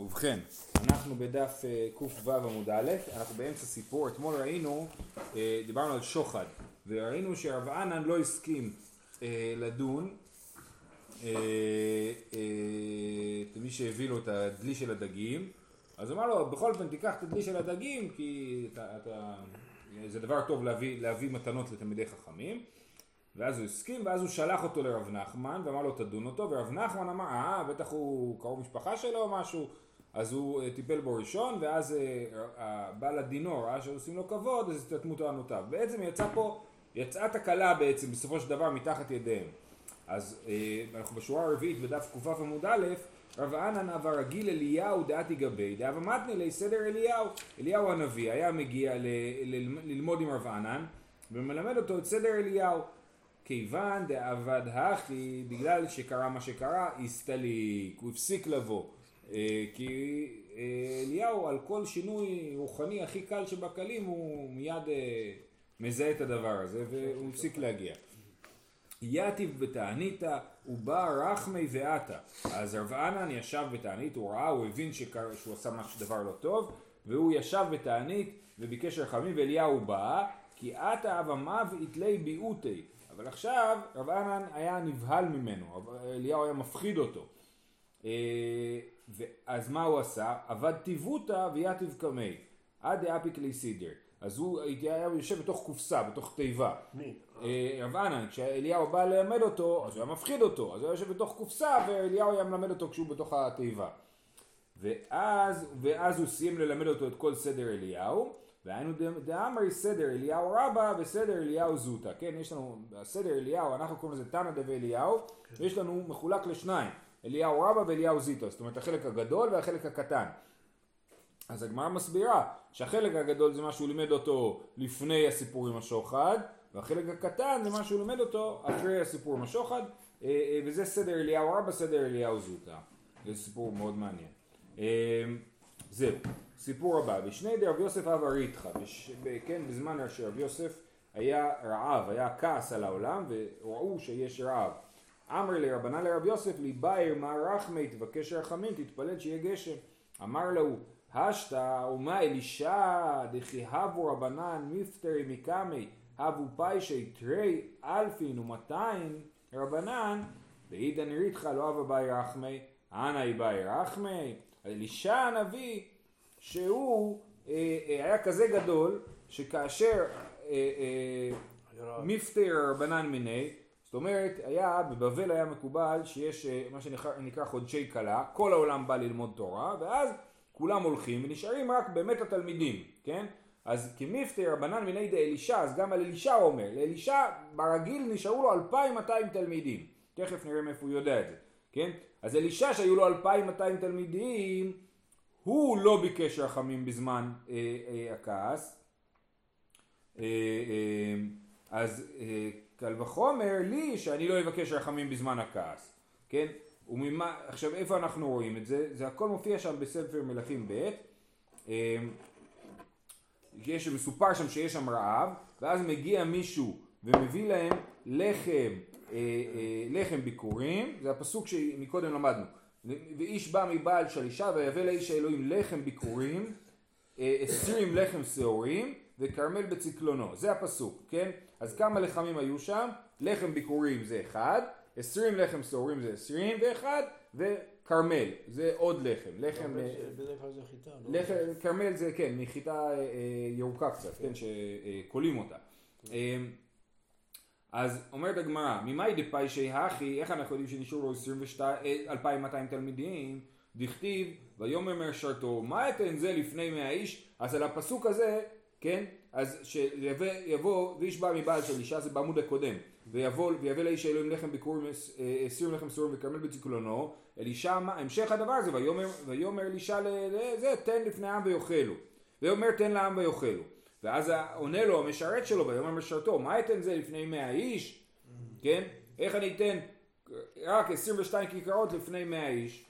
ובכן, אנחנו בדף אה, ק"ו עמוד א', אנחנו באמצע סיפור, אתמול ראינו, אה, דיברנו על שוחד, וראינו שרב ענן לא הסכים אה, לדון למי שהביא לו את הדלי של הדגים, אז אמר לו, בכל אופן תיקח את הדלי של הדגים, כי אתה, אתה, זה דבר טוב להביא, להביא מתנות לתלמידי חכמים. ואז הוא הסכים, ואז הוא שלח אותו לרב נחמן, ואמר לו תדון אותו, ורב נחמן אמר, אה, בטח הוא קרוב משפחה שלו או משהו, אז הוא uh, טיפל בו ראשון, ואז uh, בעל הדינו ראה שעושים לו כבוד, אז הסתתמו טענותיו. בעצם יצא פה, יצאה תקלה בעצם בסופו של דבר מתחת ידיהם. אז uh, אנחנו בשורה הרביעית בדף ק"ו עמוד א', רב ענן אב הרגיל אליהו דעתי גבי, דאב מתני לי סדר אליהו. אליהו הנביא היה מגיע ל- ל- ללמוד עם רב ענן, ומלמד אותו את סדר אליהו. כיוון דאבד הכי, בגלל שקרה מה שקרה, הסתליק, הוא הפסיק לבוא. אה, כי אה, אליהו על כל שינוי רוחני הכי קל שבקלים הוא מיד אה, מזהה את הדבר הזה והוא הפסיק להגיע. יתיב בתענית ובא רחמי ועתה. אז רב ענן ישב בתענית, הוא ראה, הוא הבין שקר, שהוא עשה משהו דבר לא טוב והוא ישב בתענית וביקש רחמים ואליהו בא כי עתה אבמיו יתלי ביעותי אבל עכשיו רב ענן היה נבהל ממנו, אליהו היה מפחיד אותו. אז מה הוא עשה? עבד טיבותא ויתיב קמי, עד דאפיק לי סידר. אז הוא היה יושב בתוך קופסה, בתוך תיבה. מי? רב ענן, כשאליהו בא ללמד אותו, אז הוא היה מפחיד אותו, אז הוא היה יושב בתוך קופסה ואליהו היה מלמד אותו כשהוא בתוך התיבה. ואז, ואז הוא סיים ללמד אותו את כל סדר אליהו, והיינו דאמרי סדר אליהו רבא וסדר אליהו זוטה, כן, יש לנו, סדר אליהו, אנחנו קוראים לזה תנא דבי אליהו, כן. ויש לנו מחולק לשניים, אליהו רבא ואליהו זיטו, זאת אומרת החלק הגדול והחלק הקטן. אז הגמרא מסבירה שהחלק הגדול זה מה שהוא לימד אותו לפני הסיפור עם השוחד, והחלק הקטן זה מה שהוא לימד אותו אחרי הסיפור עם השוחד, אה, אה, וזה סדר אליהו רבא, סדר אליהו זוטה. זה סיפור מאוד מעניין. אה, זהו. סיפור הבא, בשני דרב יוסף אב אריתך, כן, בזמן שרב יוסף היה רעב, היה כעס על העולם וראו שיש רעב. אמר לרבנה לרב יוסף, ליבאיר מה רחמי תבקש רחמים, תתפלל שיהיה גשם. אמר לו, השתא ומה אלישע דכי הבו רבנן מפטרי מקמי, הבו פיישי תרי אלפין ומאתיים רבנן, ואידן ריתך לא אבא באי רחמי, אנא איבאי רחמי. אלישע הנביא שהוא אה, אה, היה כזה גדול שכאשר אה, אה, מפטר רבנן מיני זאת אומרת היה בבבל היה מקובל שיש אה, מה שנקרא חודשי כלה. כל העולם בא ללמוד תורה ואז כולם הולכים ונשארים רק באמת התלמידים כן? אז כמפטר רבנן מיני דאלישע אז גם על אלישע הוא אומר. לאלישע ברגיל נשארו לו 2,200 תלמידים. תכף נראה מאיפה הוא יודע את זה כן? אז אלישע שהיו לו 2,200 תלמידים הוא לא ביקש רחמים בזמן אה, אה, הכעס, אה, אה, אז אה, קל וחומר לי שאני לא אבקש רחמים בזמן הכעס, כן? וממה, עכשיו איפה אנחנו רואים את זה? זה הכל מופיע שם בספר מלכים ב', אה, יש, מסופר שם שיש שם רעב, ואז מגיע מישהו ומביא להם לחם, אה, אה, לחם ביקורים, זה הפסוק שמקודם למדנו. ואיש בא מבעל שלישה ויבא לאיש האלוהים לחם ביקורים, אה, עשרים לחם שעורים וכרמל בצקלונו. זה הפסוק, כן? אז כמה לחמים היו שם? לחם ביקורים זה אחד, עשרים לחם שעורים זה עשרים ואחד, וכרמל זה עוד לחם. לחם... אה, בדרך כלל זה חיטה. לא? לחם, כרמל זה כן, מחיטה אה, ירוקה קצת, כן, שקולים אותה. אז אומרת הגמרא, ממאי דפיישי הכי, איך אנחנו יודעים שנשארו לו 2,200 תלמידים? דכתיב, ויאמר משרתו, מה אתן זה לפני מאה איש? אז על הפסוק הזה, כן, אז שיבוא, ואיש בא מבעל של אישה, זה בעמוד הקודם, ויבוא, ויבוא לאיש האלוהים לחם ביקורים, עשרים לחם סורים וכרמל בצקלונו, אלישע, המשך הדבר הזה, ויאמר, אלישע לזה, תן לפני העם ויאכלו. ויאמר תן לעם ויאכלו. ואז עונה לו המשרת שלו, ויאמר משרתו, מה אתן זה לפני מאה איש? כן? איך אני אתן רק 22 כיכרות לפני מאה איש?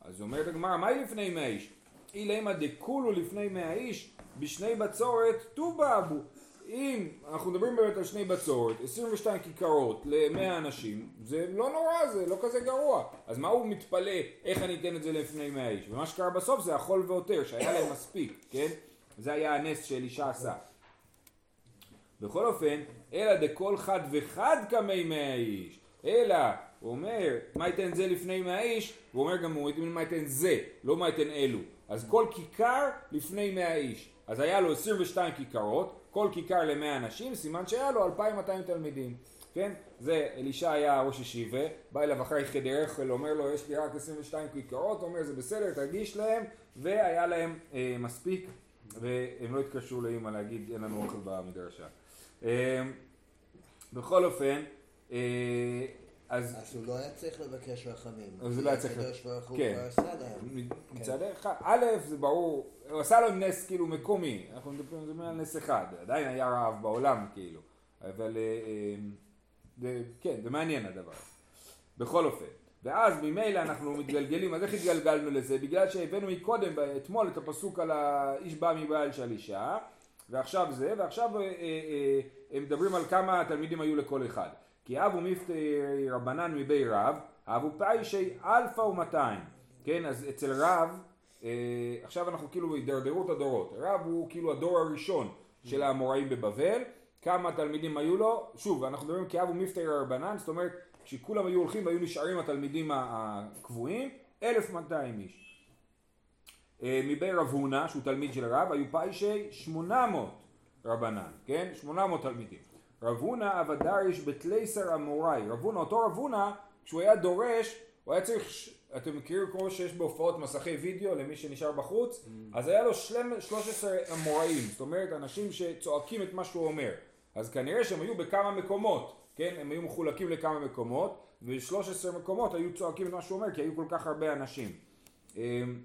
אז אומרת הגמרא, מהי לפני מאה איש? אילמה דקולו לפני מאה איש, בשני בצורת טובה אבו. אם אנחנו מדברים באמת על שני בצורת, 22 כיכרות ל-100 אנשים, זה לא נורא, זה לא כזה גרוע. אז מה הוא מתפלא, איך אני אתן את זה לפני 100 איש? ומה שקרה בסוף זה החול ועותר, שהיה להם מספיק, כן? זה היה הנס שאלישע עשה. בכל אופן, אלא דכל חד וחד כמי 100 איש. אלא, הוא אומר, מה ייתן זה לפני 100 איש? הוא אומר גם, הוא אומר מה ייתן זה, לא מה ייתן אלו. אז כל כיכר לפני 100 איש. אז היה לו 22 כיכרות, כל כיכר ל-100 אנשים, סימן שהיה לו 2,200 תלמידים. כן? זה אלישע היה ראש ישיבה, בא אליו אחרי חדרך, אומר לו יש לי רק 22 כיכרות, אומר זה בסדר, תרגיש להם, והיה להם אה, מספיק, והם לא התקשרו לאמא להגיד אין לנו אוכל במדרשה. אה, בכל אופן, אה, אז... אז הוא לא היה צריך לבקש רחמים. אז הוא לא היה צריך... הקדוש ברוך הוא כבר עשה להם. מצד אחד, א', זה ברור, הוא עשה לו נס כאילו מקומי, אנחנו מדברים על נס אחד, עדיין היה רעב בעולם כאילו, אבל זה, כן, זה מעניין הדבר. בכל אופן, ואז ממילא אנחנו מתגלגלים, אז איך התגלגלנו לזה? בגלל שהבאנו מקודם, אתמול, את הפסוק על האיש בא מבעל שלישה, ועכשיו זה, ועכשיו אה, אה, אה, הם מדברים על כמה תלמידים היו לכל אחד. כי הוו מיפטרי רבנן מבי רב, הוו פיישי אלפא ומאתן. כן, אז אצל רב, אה, עכשיו אנחנו כאילו בהידרדרות הדורות. רב הוא כאילו הדור הראשון של האמוראים בבבל. כמה תלמידים היו לו? שוב, אנחנו מדברים כי הוו מיפטרי רבנן, זאת אומרת, כשכולם היו הולכים והיו נשארים התלמידים הקבועים, 1200 איש. אה, מבי רב הונא, שהוא תלמיד של רב, היו פאישי 800 רבנן, כן? 800 תלמידים. רב הונא אבדריש בתלייסר אמוראי. רב הונא, אותו רב הונא, כשהוא היה דורש, הוא היה צריך, אתם מכירים כמו שיש בהופעות מסכי וידאו למי שנשאר בחוץ? Mm. אז היה לו 13 אמוראים, זאת אומרת אנשים שצועקים את מה שהוא אומר. אז כנראה שהם היו בכמה מקומות, כן? הם היו מחולקים לכמה מקומות, ו-13 מקומות היו צועקים את מה שהוא אומר, כי היו כל כך הרבה אנשים. אמ,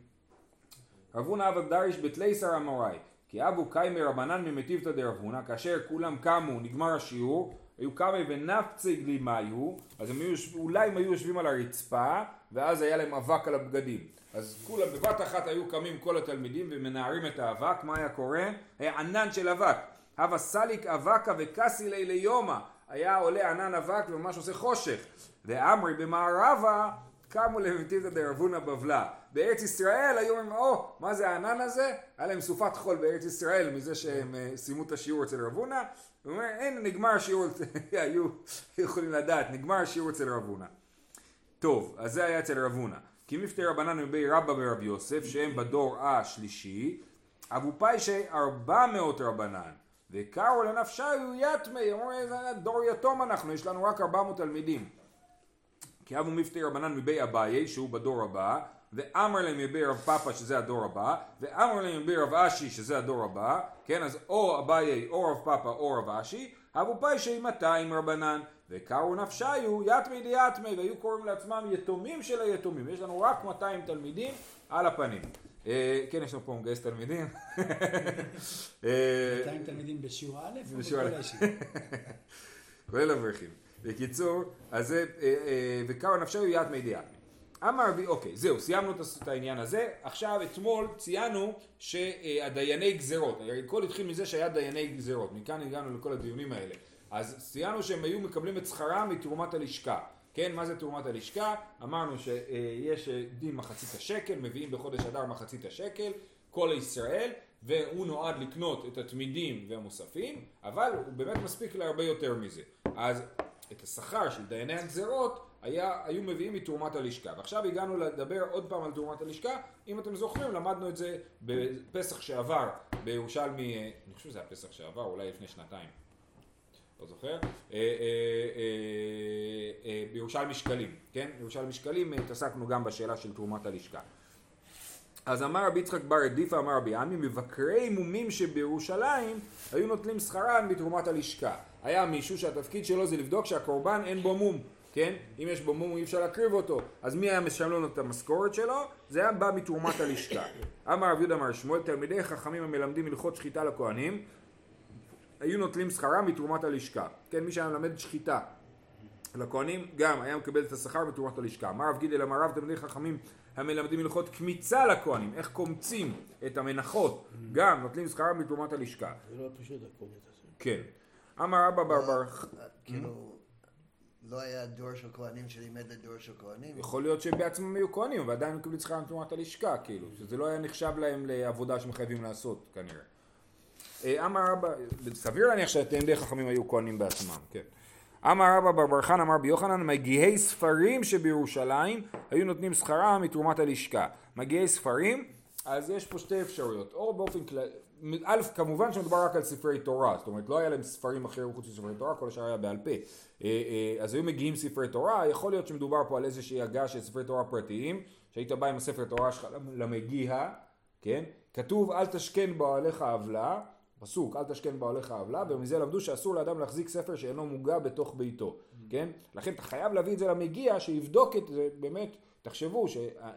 רב הונא אבדריש בתלייסר אמוראי. כי אבו קיימי רבנן ממטיבתא דרבונה, כאשר כולם קמו, נגמר השיעור, היו קמי ונפצי גלימיו, אז הם היו, אולי הם היו יושבים על הרצפה, ואז היה להם אבק על הבגדים. אז כולם בבת אחת היו קמים כל התלמידים ומנערים את האבק, מה היה קורה? היה ענן של אבק. הווה סליק אבקה וקסי לילי יומא, היה עולה ענן אבק וממש עושה חושך. ואמרי במערבה קמו לבטיבתא דרבונה בבלה. בארץ ישראל היו אומרים, או, מה זה הענן הזה? היה להם סופת חול בארץ ישראל מזה שהם אה, סיימו את השיעור אצל רבונה. הוא אומר, אין, נגמר השיעור, היו יכולים לדעת, נגמר השיעור אצל רבונה. טוב, אז זה היה אצל רבונה. כי מפתי רבנן מבי רבא ורב יוסף, שהם בדור השלישי, אבו פיישי ארבע מאות רבנן. וקראו לנפשיו יתמי, אמרו, דור יתום אנחנו, יש לנו רק ארבע מאות תלמידים. כי אבו מפתי רבנן מבי אביי, שהוא בדור הבא, ואמר להם מבי רב פאפה שזה הדור הבא, ואמר להם מבי רב אשי שזה הדור הבא, כן, אז או אביי או רב פאפה או רב אשי, אבו פיישי 200 רבנן, וקראו נפשיו יתמי דיתמי, והיו קוראים לעצמם יתומים של היתומים, יש לנו רק 200 תלמידים על הפנים. אה, כן, יש לנו פה מגייס תלמידים. 200 תלמידים בשיעור א' או בכל הישיבה? כולל אברכים. בקיצור, אז זה, אה, אה, וקרא נפשו יד מי דיאטמי. אמר רבי, אוקיי, זהו, סיימנו את העניין הזה. עכשיו, אתמול ציינו שהדייני גזרות, הכל התחיל מזה שהיה דייני גזרות, מכאן הגענו לכל הדיונים האלה. אז ציינו שהם היו מקבלים את שכרם מתרומת הלשכה. כן, מה זה תרומת הלשכה? אמרנו שיש דין מחצית השקל, מביאים בחודש אדר מחצית השקל, כל ישראל, והוא נועד לקנות את התמידים והמוספים, אבל הוא באמת מספיק להרבה יותר מזה. אז את השכר של דייני הגזרות היה, היו מביאים מתרומת הלשכה. ועכשיו הגענו לדבר עוד פעם על תרומת הלשכה. אם אתם זוכרים, למדנו את זה בפסח שעבר בירושלמי, אני חושב שזה היה פסח שעבר, אולי לפני שנתיים. לא זוכר, אה, אה, אה, בירושלמי שקלים, כן? בירושלמי שקלים התעסקנו גם בשאלה של תרומת הלשכה. אז אמר רבי יצחק בר עדיפה אמר רבי עמי מבקרי מומים שבירושלים היו נוטלים שכרן מתרומת הלשכה. היה מישהו שהתפקיד שלו זה לבדוק שהקורבן אין בו מום, כן? אם יש בו מום אי אפשר להקריב אותו. אז מי היה משלם לנו את המשכורת שלו? זה היה בא מתרומת הלשכה. אמר רב יהודה אמר שמואל תלמידי חכמים המלמדים הלכות שחיטה לכהנים היו נוטלים שכרם מתרומת הלשכה. כן, מי שהיה מלמד שחיטה לכהנים גם היה מקבל את השכר מתרומת הלשכה. אמר רב גידל אמר רב תלמידי חכמים המלמדים הלכות קמיצה לכהנים, איך קומצים את המנחות, גם נוטלים שכרם מתרומת הלשכה. זה לא פשוט הקומץ הזה. כן. אמר אבא ברבר... כאילו, לא היה דור של כהנים שלימד לדור של כהנים. יכול להיות שהם בעצמם היו כהנים, ועדיין מקבלים שכר מתרומת הלשכה, כאילו, שזה לא היה נחשב להם לעבודה שהם חייבים לעשות, כנראה. אה, אמר אבא, סביר להניח שהתלמידי חכמים היו כהנים בעצמם, כן. אמר רבא בר בר חן אמר ביוחנן מגיהי ספרים שבירושלים היו נותנים שכרם מתרומת הלשכה. מגיהי ספרים, אז יש פה שתי אפשרויות, או באופן כללי, א', כמובן שמדובר רק על ספרי תורה, זאת אומרת לא היה להם ספרים אחרים חוץ מספרי תורה, כל השאר היה בעל פה. אה, אה, אז היו מגיעים ספרי תורה, יכול להיות שמדובר פה על איזושהי הגה של ספרי תורה פרטיים, שהיית בא עם הספר תורה שלך למגיע, כן? כתוב אל תשכן באוהליך עוולה פסוק, אל תשכן באוהליך עוולה, ומזה למדו שאסור לאדם להחזיק ספר שאינו מוגע בתוך ביתו, כן? לכן אתה חייב להביא את זה למגיע, שיבדוק את זה, באמת, תחשבו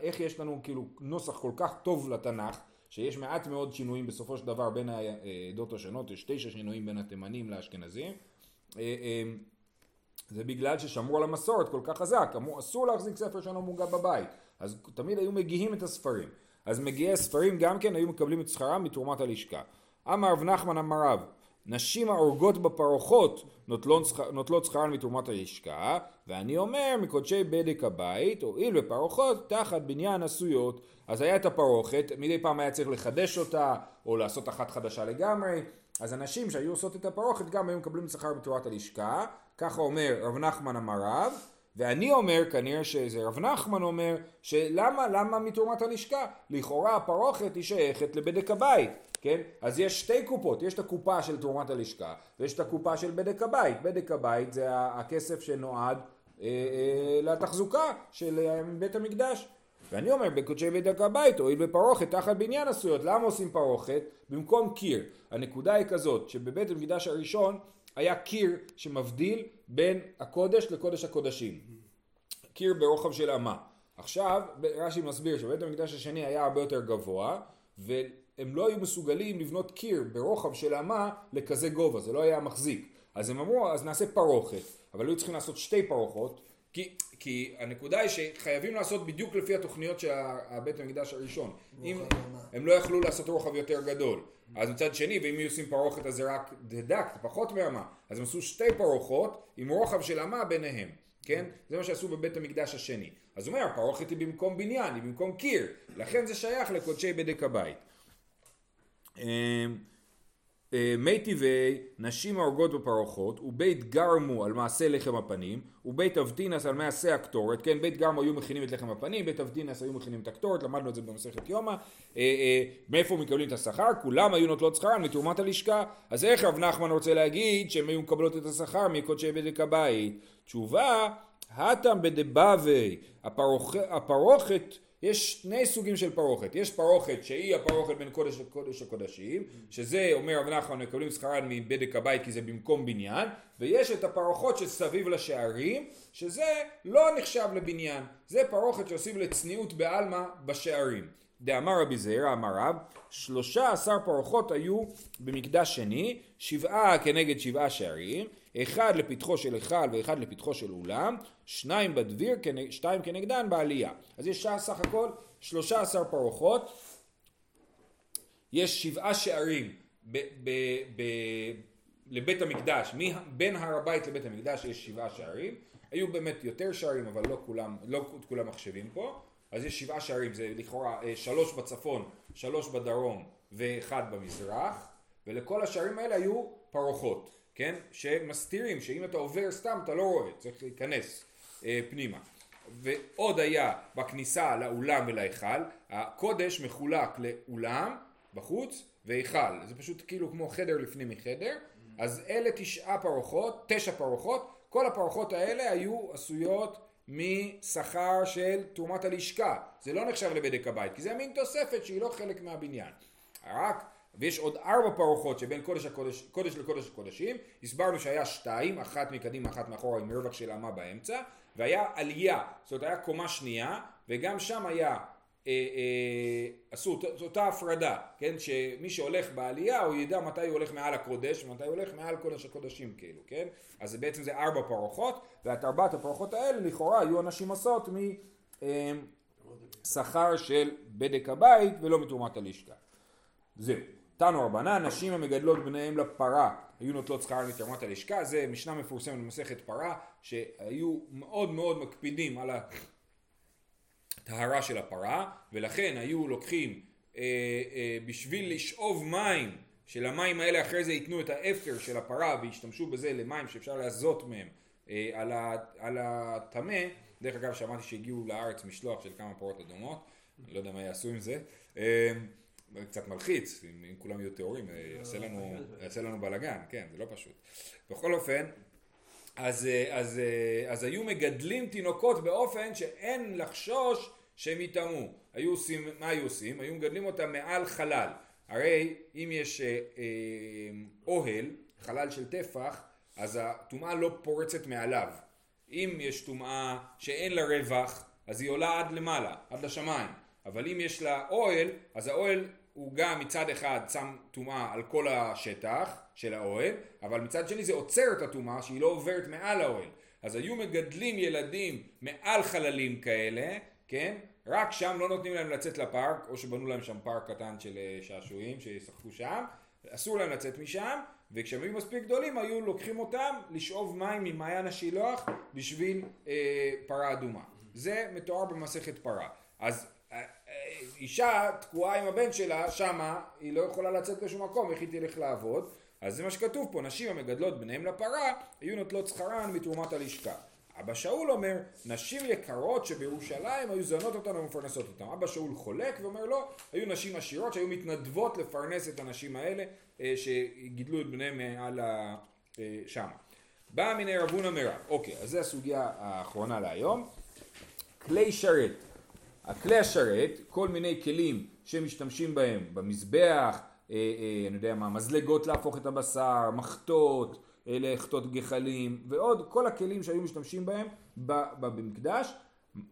איך יש לנו כאילו נוסח כל כך טוב לתנ"ך, שיש מעט מאוד שינויים בסופו של דבר בין העדות השונות, יש תשע שינויים בין התימנים לאשכנזים. אה, אה, זה בגלל ששמרו על המסורת כל כך חזק, אמרו אסור להחזיק ספר שאינו מוגע בבית, אז תמיד היו מגיעים את הספרים. אז מגיעי הספרים גם כן היו מקבלים את שכרם מתרומת הלשכה. אמר רב נחמן אמר רב, נשים ההורגות בפרוחות נוטלות שכרן מתרומת הלשכה, ואני אומר מקודשי בדק הבית, הואיל בפרוחות תחת בניין עשויות. אז היה את הפרוכת, מדי פעם היה צריך לחדש אותה, או לעשות אחת חדשה לגמרי, אז אנשים שהיו עושות את הפרוכת גם היו מקבלים שכר מתרומת הלשכה, ככה אומר רב נחמן אמר רב, ואני אומר, כנראה שזה רב נחמן אומר, שלמה, למה מתרומת הלשכה? לכאורה הפרוכת היא שייכת לבדק הבית, כן? אז יש שתי קופות, יש את הקופה של תרומת הלשכה, ויש את הקופה של בדק הבית. בדק הבית זה הכסף שנועד אה, אה, לתחזוקה של אה, בית המקדש. ואני אומר בקודשי בדק הבית, הואיל בפרוכת תחת בניין עשויות, למה עושים פרוכת? במקום קיר. הנקודה היא כזאת, שבבית המקדש הראשון היה קיר שמבדיל בין הקודש לקודש הקודשים. קיר ברוחב של אמה. עכשיו, רש"י מסביר שבית המקדש השני היה הרבה יותר גבוה, והם לא היו מסוגלים לבנות קיר ברוחב של אמה לכזה גובה, זה לא היה מחזיק. אז הם אמרו, אז נעשה פרוכת, אבל היו צריכים לעשות שתי פרוחות, כי, כי הנקודה היא שחייבים לעשות בדיוק לפי התוכניות של הבית המקדש הראשון. אם הם לא יכלו לעשות רוחב יותר גדול. אז מצד שני, ואם היו עושים פרוכת אז זה רק דק, פחות מאמה. אז הם עשו שתי פרוחות עם רוחב של אמה ביניהם. כן? זה מה שעשו בבית המקדש השני. אז הוא אומר, הפרוכת היא במקום בניין, היא במקום קיר. לכן זה שייך לקודשי בדק הבית. אה, מי טבעי, נשים ההורגות בפרוחות, ובית גרמו על מעשה לחם הפנים, ובית אבטינס על מעשה הקטורת, כן, בית גרמו היו מכינים את לחם הפנים, בית אבטינס היו מכינים את הקטורת, למדנו את זה במסכת יומא, אה, אה, מאיפה מקבלים את השכר? כולם היו נוטלות שכרן מתרומת הלשכה, אז איך רב נחמן רוצה להגיד שהם היו מקבלות את השכר מקודשי בדק הבית? תשובה, הטם בדבבי, הפרוכת יש שני סוגים של פרוכת, יש פרוכת שהיא הפרוכת בין קודש לקודש הקודשים, שזה אומר רב נחמן מקבלים שכרן מבדק הבית כי זה במקום בניין, ויש את הפרוחות שסביב לשערים, שזה לא נחשב לבניין, זה פרוכת שעושים לצניעות בעלמא בשערים. דאמר רבי זעירא אמר רב, שלושה עשר פרוחות היו במקדש שני, שבעה כנגד שבעה שערים, אחד לפתחו של היכל ואחד לפתחו של אולם, שניים בדביר, שתיים כנגדן בעלייה. אז יש סך הכל שלושה עשר פרוחות, יש שבעה שערים ב, ב, ב, לבית המקדש, בין הר הבית לבית המקדש יש שבעה שערים, היו באמת יותר שערים אבל לא כולם, לא כולם מחשבים פה, אז יש שבעה שערים, זה לכאורה אה, שלוש בצפון, שלוש בדרום ואחד במזרח, ולכל השערים האלה היו פרוחות. כן? שמסתירים, שאם אתה עובר סתם אתה לא רואה, צריך להיכנס אה, פנימה. ועוד היה בכניסה לאולם ולהיכל, הקודש מחולק לאולם בחוץ והיכל, זה פשוט כאילו כמו חדר לפני מחדר, אז אלה תשעה פרוחות, תשע פרוחות, כל הפרוחות האלה היו עשויות משכר של תרומת הלשכה, זה לא נחשב לבדק הבית, כי זה מין תוספת שהיא לא חלק מהבניין. רק ויש עוד ארבע פרוחות שבין קודש, הקודש, קודש לקודש הקודשים, הסברנו שהיה שתיים, אחת מקדימה, אחת מאחורה עם מרווח של אמה באמצע, והיה עלייה, זאת אומרת היה קומה שנייה, וגם שם היה, אה, אה, עשו אותה הפרדה, כן, שמי שהולך בעלייה הוא ידע מתי הוא הולך מעל הקודש ומתי הוא הולך מעל קודש הקודשים כאילו, כן, אז בעצם זה ארבע פרוחות, ואת ארבעת הפרוחות האלה לכאורה היו אנשים עושות משכר אה, של בדק הבית ולא מתרומת הלשכה. זהו. תנו רבנן, נשים המגדלות בניהם לפרה. היו נוטלות שכרן מתרומת הלשכה, זה משנה מפורסמת במסכת פרה, שהיו מאוד מאוד מקפידים על הטהרה של הפרה, ולכן היו לוקחים אה, אה, בשביל לשאוב מים, שלמים האלה אחרי זה ייתנו את האפר של הפרה וישתמשו בזה למים שאפשר להזות מהם אה, על הטמא, דרך אגב שמעתי שהגיעו לארץ משלוח של כמה פרות אדומות, אני לא יודע מה יעשו עם זה, אה, קצת מלחיץ, אם, אם כולם יהיו טהורים, אה, יעשה לנו, יעשה לנו בלאגן, כן, זה לא פשוט. בכל אופן, אז, אה, אז, אה, אז היו מגדלים תינוקות באופן שאין לחשוש שהם יטמאו. היו עושים, מה היו עושים? היו מגדלים אותם מעל חלל. הרי אם יש אה, אה, אוהל, חלל של טפח, אז הטומאה לא פורצת מעליו. אם יש טומאה שאין לה רווח, אז היא עולה עד למעלה, עד לשמיים. אבל אם יש לה אוהל, אז האוהל הוא גם מצד אחד שם טומאה על כל השטח של האוהל, אבל מצד שני זה עוצר את הטומאה שהיא לא עוברת מעל האוהל. אז היו מגדלים ילדים מעל חללים כאלה, כן? רק שם לא נותנים להם לצאת לפארק, או שבנו להם שם פארק קטן של אה, שעשועים שישחקו שם, אסור להם לצאת משם, וכשהם היו מספיק גדולים היו לוקחים אותם לשאוב מים ממעיין השילוח בשביל אה, פרה אדומה. זה מתואר במסכת פרה. אז אישה תקועה עם הבן שלה שמה, היא לא יכולה לצאת לשום מקום, איך היא תלך לעבוד? אז זה מה שכתוב פה, נשים המגדלות בניהם לפרה, היו נוטלות שכרן מתרומת הלשכה. אבא שאול אומר, נשים יקרות שבירושלים היו זונות אותן ומפרנסות אותן. אבא שאול חולק ואומר לא, היו נשים עשירות שהיו מתנדבות לפרנס את הנשים האלה אה, שגידלו את בניהם על ה... אה, שמה. בא מיני רבונה מרב. אוקיי, אז זו הסוגיה האחרונה להיום. כלי שרת. הכלי השרת, כל מיני כלים שמשתמשים בהם במזבח, אה, אה, אני יודע מה, מזלגות להפוך את הבשר, מחטות, אה, לחטות גחלים ועוד כל הכלים שהיו משתמשים בהם במקדש,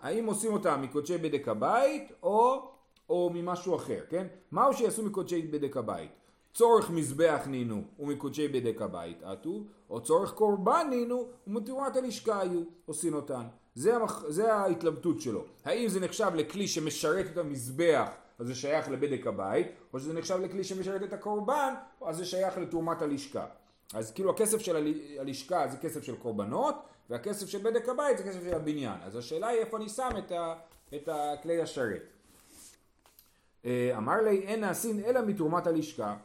האם עושים אותם מקודשי בדק הבית או, או ממשהו אחר, כן? מהו שיעשו מקודשי בדק הבית? צורך מזבח נינו ומקודשי בדק הבית עטו, או צורך קורבן נינו ומתרומת הלשכה היו עושים אותן. זה, המח... זה ההתלבטות שלו. האם זה נחשב לכלי שמשרת את המזבח, אז זה שייך לבדק הבית, או שזה נחשב לכלי שמשרת את הקורבן, אז זה שייך לתרומת הלשכה. אז כאילו הכסף של הלשכה זה כסף של קורבנות, והכסף של בדק הבית זה כסף של הבניין. אז השאלה היא איפה אני שם את, ה... את הכלי השרת. אה, אמר לי אין נעשין אלא מתרומת הלשכה.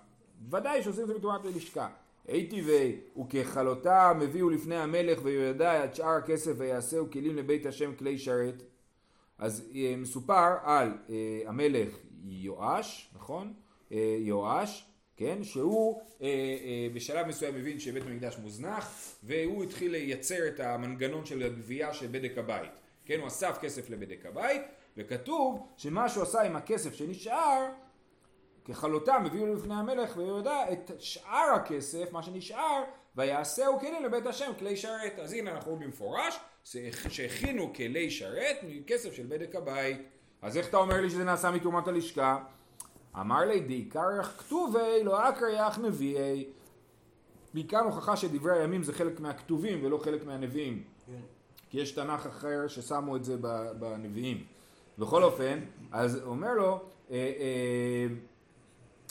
ודאי שעושים את זה מתרומת הלשכה. היטיבי וככלותם הביאו לפני המלך וידע את שאר הכסף ויעשהו כלים לבית השם כלי שרת. אז אה, מסופר על אה, המלך יואש, נכון? אה, יואש, כן? שהוא בשלב מסוים מבין שבית המקדש מוזנח והוא התחיל לייצר את המנגנון של הגבייה של בדק הבית. כן? הוא אסף כסף לבדק הבית וכתוב שמה שהוא עשה עם הכסף שנשאר ככלותם הביאו לפני המלך ויהודה את שאר הכסף, מה שנשאר, ויעשהו כלים לבית השם כלי שרת. אז הנה אנחנו במפורש שהכינו כלי שרת מכסף של בדק הבית. אז איך אתה אומר לי שזה נעשה מתרומת הלשכה? אמר לי דעיקר יח כתובי לא אקרא יח נביאי. בעיקר הוכחה שדברי הימים זה חלק מהכתובים ולא חלק מהנביאים. כן. כי יש תנ"ך אחר ששמו את זה בנביאים. בכל אופן, אז אומר לו, אה, אה,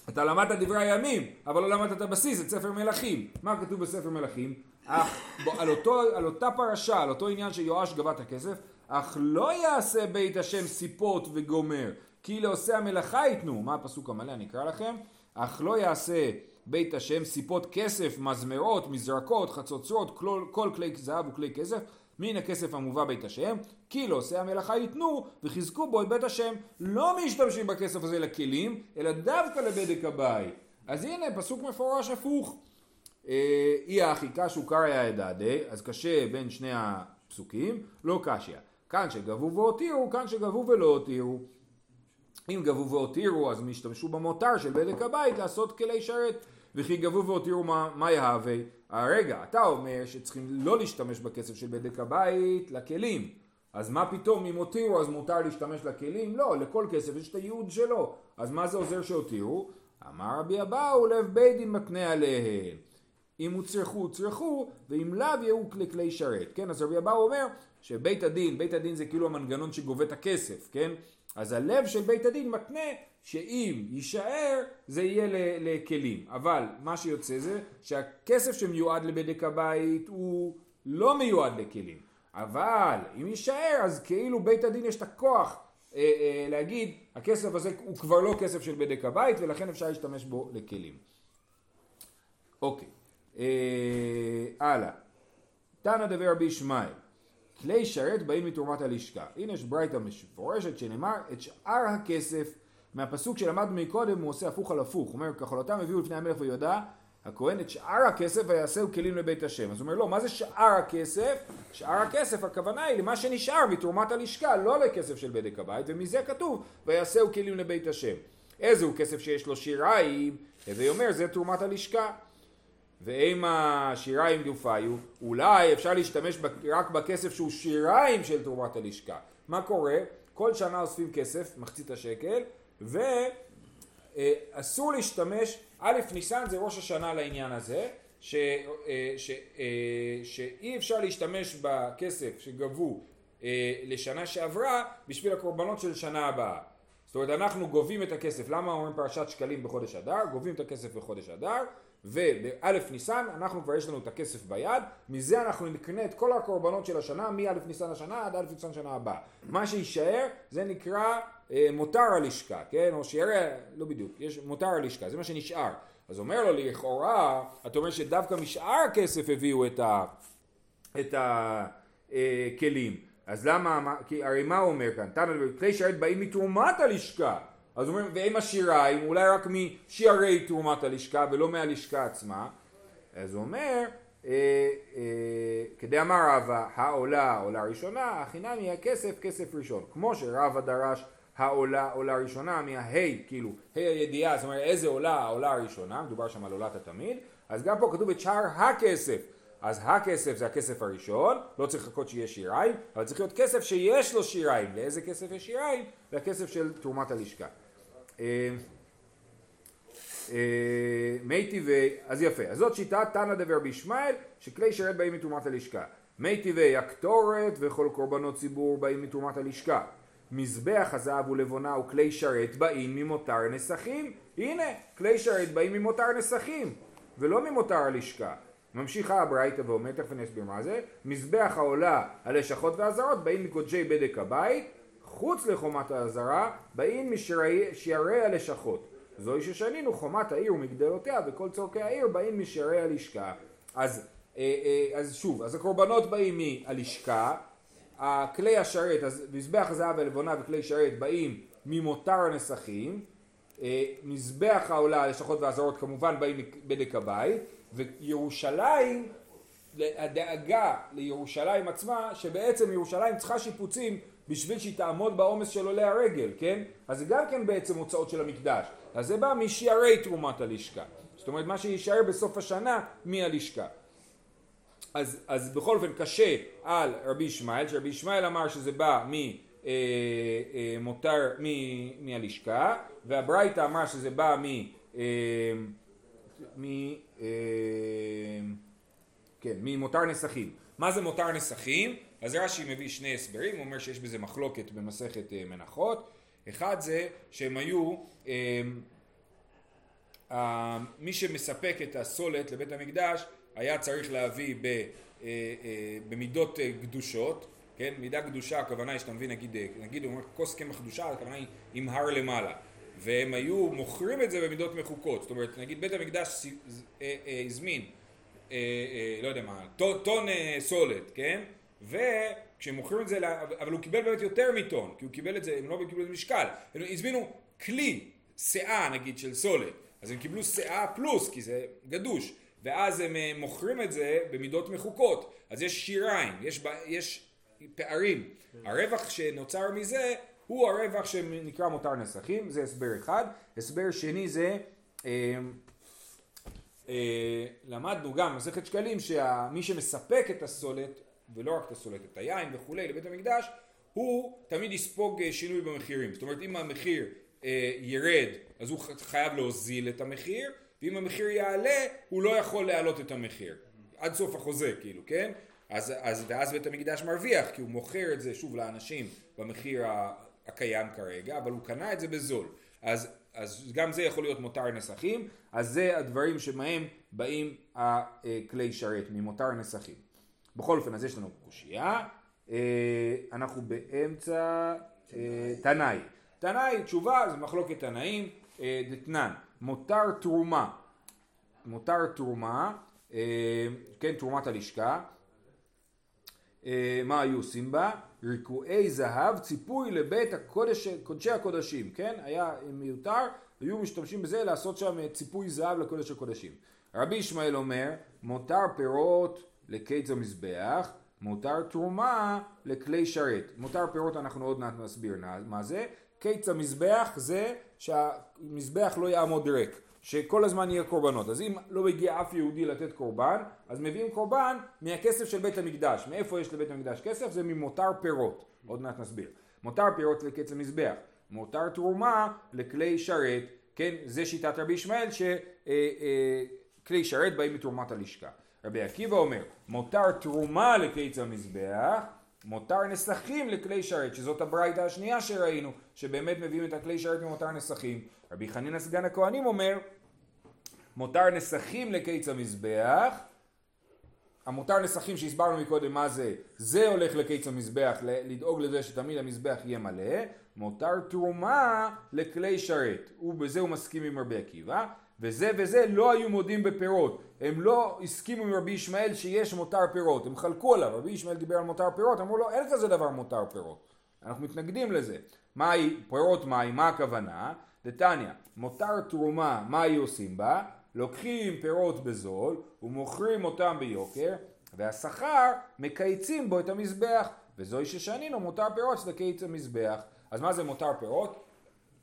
אתה למדת דברי הימים, אבל לא למדת את הבסיס, את ספר מלכים. מה כתוב בספר מלכים? אך בוא, על, אותו, על אותה פרשה, על אותו עניין שיואש גבה את הכסף, אך לא יעשה בית השם סיפות וגומר, כי לעושי המלאכה ייתנו. מה הפסוק המלא? אני אקרא לכם. אך לא יעשה בית השם סיפות כסף, מזמרות, מזרקות, חצוצרות, כל, כל כלי זהב וכלי כסף, מן הכסף המובא בית השם, כי לעושי המלאכה ייתנו וחזקו בו את בית השם. לא משתמשים בכסף הזה לכלים, אלא דווקא לבדק הבית. אז הנה פסוק מפורש הפוך. אה, אי האחיקה שהוא קריא אדדה, אז קשה בין שני הפסוקים, לא קשיא. כאן שגבו והותירו, כאן שגבו ולא הותירו. אם גבו והותירו אז הם השתמשו במותר של בדק הבית לעשות כלי שרת וכי גבו והותירו מה, מה יהווה הרגע, אתה אומר שצריכים לא להשתמש בכסף של בדק הבית לכלים. אז מה פתאום אם הותירו אז מותר להשתמש לכלים? לא, לכל כסף יש את הייעוד שלו. אז מה זה עוזר שהותירו? אמר רבי אבאו לב בית דין מקנה עליהם. אם הוצרכו הוצרכו ואם לאו יהיו לכלי שרת. כן, אז רבי אבאו אומר שבית הדין, בית הדין זה כאילו המנגנון שגובה את הכסף, כן? אז הלב של בית הדין מתנה שאם יישאר זה יהיה לכלים, אבל מה שיוצא זה שהכסף שמיועד לבדק הבית הוא לא מיועד לכלים, אבל אם יישאר אז כאילו בית הדין יש את הכוח אה, אה, להגיד הכסף הזה הוא כבר לא כסף של בדק הבית ולכן אפשר להשתמש בו לכלים. אוקיי, אה, הלאה, תנא דבר רבי ישמעאל כלי שרת באים מתרומת הלשכה. הנה יש ברייתא מפורשת שנאמר את שאר הכסף מהפסוק שלמדנו מקודם הוא עושה הפוך על הפוך. הוא אומר כחולתם הביאו לפני המלך ויהודה הכהן את שאר הכסף ויעשהו כלים לבית השם. אז הוא אומר לא, מה זה שאר הכסף? שאר הכסף הכוונה היא למה שנשאר מתרומת הלשכה, לא לכסף של בדק הבית, ומזה כתוב ויעשהו כלים לבית השם. איזה הוא כסף שיש לו שיריים? הווי אומר זה תרומת הלשכה. ואם השיריים גופיו, אולי אפשר להשתמש רק בכסף שהוא שיריים של תרומת הלשכה. מה קורה? כל שנה אוספים כסף, מחצית השקל, ואסור להשתמש, א' ניסן זה ראש השנה לעניין הזה, ש, אה, ש, אה, שאי אפשר להשתמש בכסף שגבו אה, לשנה שעברה בשביל הקורבנות של שנה הבאה. זאת אומרת אנחנו גובים את הכסף, למה אומרים פרשת שקלים בחודש אדר? גובים את הכסף בחודש אדר ובאלף ניסן אנחנו כבר יש לנו את הכסף ביד, מזה אנחנו נקנה את כל הקורבנות של השנה מאלף ניסן השנה עד אלף ניסן שנה הבאה. מה שיישאר זה נקרא אה, מותר הלשכה, כן? או שיראה, לא בדיוק, יש מותר הלשכה, זה מה שנשאר. אז אומר לו לכאורה, אתה אומר שדווקא משאר הכסף הביאו את, הכלים. אה, אז למה, כי הרי מה הוא אומר כאן? תנא כלי שרת באים מתרומת הלשכה. אז אומרים, ואם השיריים, אולי רק משיערי תרומת הלשכה ולא מהלשכה עצמה. אז הוא אומר, אה, אה, כדי אמר רבא, העולה עולה ראשונה, החינמי הכסף כסף ראשון. כמו שרבא דרש העולה עולה ראשונה מההי, כאילו, ה' הידיעה, זאת אומרת איזה עולה העולה הראשונה, מדובר שם על עולת התמיד, אז גם פה כתוב את שער הכסף. אז הכסף זה הכסף הראשון, לא צריך לחכות שיהיה שיריים, אבל צריך להיות כסף שיש לו שיריים. לאיזה כסף יש שיריים? לכסף של תרומת הלשכה. אה, אה, מי טבעי, אז יפה, אז זאת שיטת תנא דבר בישמעאל, שכלי שרת באים מתרומת הלשכה. מי טבעי הקטורת וכל קורבנות ציבור באים מתרומת הלשכה. מזבח הזהב ולבונה וכלי שרת באים ממותר נסכים. הנה, כלי שרת באים ממותר נסכים, ולא ממותר הלשכה. ממשיכה הברייתא ואומרת, תכף אני אסביר מה זה, מזבח העולה, הלשכות והזרות באים מקודשי בדק הבית, חוץ לחומת האזהרה, באים משערי הלשכות. זוהי ששנינו חומת העיר ומגדלותיה וכל צורכי העיר באים משערי הלשכה. אז, אה, אה, אז שוב, אז הקורבנות באים מהלשכה, הכלי השרת, אז מזבח הזהב והלבונה וכלי שרת באים ממותר הנסכים, אה, מזבח העולה, הלשכות והזרות כמובן באים מבדק הבית, וירושלים, הדאגה לירושלים עצמה, שבעצם ירושלים צריכה שיפוצים בשביל שהיא תעמוד בעומס של עולי הרגל, כן? אז זה גם כן בעצם הוצאות של המקדש. אז זה בא משערי תרומת הלשכה. זאת אומרת מה שיישאר בסוף השנה מהלשכה. אז, אז בכל אופן קשה על רבי ישמעאל, שרבי ישמעאל אמר שזה בא ממותר, אה, אה, מ, מהלשכה, והברייתא אמר שזה בא מ... אה, מ כן, ממותר נסכים. מה זה מותר נסכים? אז רש"י מביא שני הסברים, הוא אומר שיש בזה מחלוקת במסכת אה, מנחות. אחד זה שהם היו, אה, מי שמספק את הסולת לבית המקדש היה צריך להביא ב, אה, במידות קדושות, כן? מידה קדושה הכוונה היא שאתה מביא נגיד, נגיד הוא אומר כוס קמח קדושה, הכוונה היא עם הר למעלה. והם היו מוכרים את זה במידות מחוקות, זאת אומרת נגיד בית המקדש הזמין, לא יודע מה, טון סולת, כן? וכשהם מוכרים את זה, אבל הוא קיבל באמת יותר מטון, כי הוא קיבל את זה, הם לא קיבלו את זה משקל, הם הזמינו כלי, שאה נגיד של סולת, אז הם קיבלו שאה פלוס, כי זה גדוש, ואז הם אה, מוכרים את זה במידות מחוקות, אז יש שיריים, יש, יש פערים, הרווח שנוצר מזה הוא הרווח שנקרא מותר נסכים, זה הסבר אחד, הסבר שני זה אה, אה, למדנו גם מסכת שקלים שמי שמספק את הסולת ולא רק את הסולת, את היין וכולי לבית המקדש, הוא תמיד יספוג אה, שינוי במחירים. זאת אומרת אם המחיר אה, ירד אז הוא חייב להוזיל את המחיר, ואם המחיר יעלה הוא לא יכול להעלות את המחיר. עד סוף החוזה כאילו, כן? אז, אז, ואז בית המקדש מרוויח כי הוא מוכר את זה שוב לאנשים במחיר הקיים כרגע, אבל הוא קנה את זה בזול. אז, אז גם זה יכול להיות מותר נסכים, אז זה הדברים שמהם באים הכלי שרת, ממותר נסכים. בכל אופן, אז יש לנו קושייה, אה, אנחנו באמצע אה, תנאי. תנאי, תשובה, זה מחלוקת תנאים, אה, דתנן, מותר תרומה, מותר תרומה, כן, תרומת הלשכה, מה היו עושים בה? ריקועי זהב, ציפוי לבית הקודש, קודשי הקודשים, כן? היה מיותר, היו משתמשים בזה לעשות שם ציפוי זהב לקודש הקודשים. רבי ישמעאל אומר, מותר פירות לקיץ המזבח, מותר תרומה לכלי שרת. מותר פירות אנחנו עוד מעט נסביר מה זה. קיץ המזבח זה שהמזבח לא יעמוד ריק, שכל הזמן יהיה קורבנות. אז אם לא מגיע אף יהודי לתת קורבן, אז מביאים קורבן מהכסף של בית המקדש. מאיפה יש לבית המקדש כסף? זה ממותר פירות. עוד מעט נסביר. מותר פירות לקיץ המזבח. מותר תרומה לכלי שרת, כן, זה שיטת רבי ישמעאל שכלי אה, אה, שרת באים מתרומת הלשכה. רבי עקיבא אומר, מותר תרומה לקיץ המזבח, מותר נסכים לכלי שרת, שזאת הברייתא השנייה שראינו, שבאמת מביאים את הכלי שרת ממותר נסכים. רבי חנינא סגן הכהנים אומר, מותר נסכים לקיץ המזבח, המותר נסכים שהסברנו מקודם מה זה, זה הולך לקיץ המזבח, לדאוג לזה שתמיד המזבח יהיה מלא, מותר תרומה לכלי שרת, ובזה הוא מסכים עם רבי עקיבא, וזה וזה לא היו מודים בפירות. הם לא הסכימו עם רבי ישמעאל שיש מותר פירות, הם חלקו עליו, רבי ישמעאל דיבר על מותר פירות, אמרו לו אין כזה דבר מותר פירות. אנחנו מתנגדים לזה. מהי, פירות מהי, מה הכוונה? דתניא, מותר תרומה, מה היו עושים בה? לוקחים פירות בזול ומוכרים אותם ביוקר, והשכר מקייצים בו את המזבח, וזוהי ששנינו מותר פירות שזה קיץ המזבח. אז מה זה מותר פירות?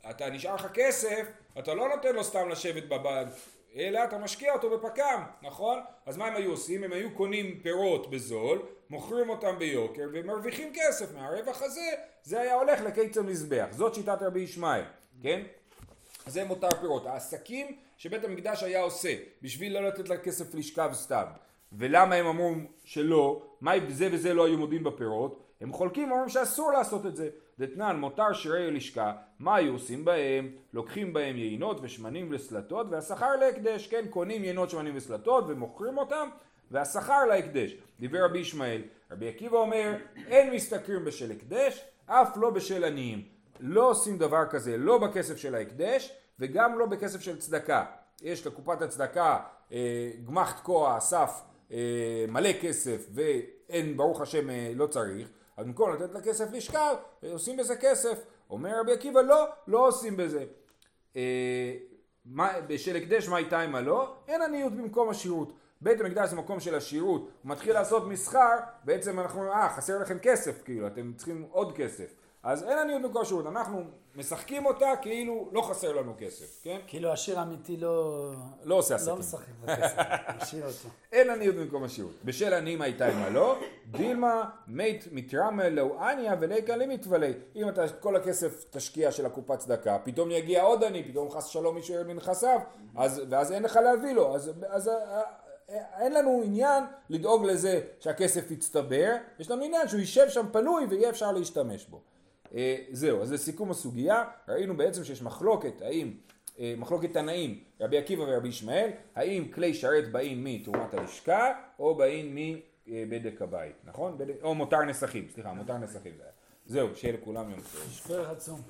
אתה נשאר לך כסף, אתה לא נותן לו סתם לשבת בבנק, אלא אתה משקיע אותו בפק"ם, נכון? אז מה הם היו עושים? הם היו קונים פירות בזול, מוכרים אותם ביוקר ומרוויחים כסף מהרווח הזה, זה היה הולך לקיץ המזבח. זאת שיטת רבי ישמעאל, כן? זה מותר פירות. העסקים שבית המקדש היה עושה בשביל לא לתת לכסף לשכב סתם. ולמה הם אמרו שלא? מה זה וזה לא היו מודים בפירות? הם חולקים, אומרים שאסור לעשות את זה. דתנן מותר שירי לשכה, מה היו עושים בהם? לוקחים בהם יינות ושמנים וסלטות והשכר להקדש, כן? קונים יינות שמנים וסלטות ומוכרים אותם והשכר להקדש. דיבר רבי ישמעאל, רבי עקיבא אומר אין משתכרים בשל הקדש אף לא בשל עניים. לא עושים דבר כזה לא בכסף של ההקדש וגם לא בכסף של צדקה. יש לקופת הצדקה אה, גמח תקוע אסף אה, מלא כסף ואין ברוך השם אה, לא צריך אז במקום לתת לה כסף לשכב, עושים בזה כסף. אומר רבי עקיבא, לא, לא עושים בזה. אה, בשל הקדש מה איתה עם הלא? אין עניות במקום השירות. בית המקדש זה מקום של השירות, הוא מתחיל לעשות מסחר, בעצם אנחנו, אה, חסר לכם כסף, כאילו, אתם צריכים עוד כסף. אז אין עניות השירות, אנחנו משחקים אותה כאילו לא חסר לנו כסף, כן? כאילו השיר האמיתי לא... לא עושה עסקים. לא משחק בכסף, משאיר אותו. אין עניות במקום השירות. בשל עניים הייתה עמה לא, דילמה מית מתרמה לא עניה וליקה למתוולה. אם אתה את כל הכסף תשקיע של הקופת צדקה, פתאום יגיע עוד עני, פתאום חס שלום מישהו ירד מנכסיו, ואז אין לך להביא לו. אז, אז אה, אה, אין לנו עניין לדאוג לזה שהכסף יצטבר, יש לנו עניין שהוא יישב שם פנוי ויהיה אפשר להשתמש בו. אה, זהו, אז לסיכום הסוגיה, ראינו בעצם שיש מחלוקת, האם, אה, מחלוקת תנאים, רבי עקיבא ורבי ישמעאל, האם כלי שרת באים מתרומת הלשכה, או באים מבדק הבית, נכון? בדק, או מותר נסכים, סליחה, מותר נסכים. זהו, שיהיה לכולם יום טוב. שפר עצום.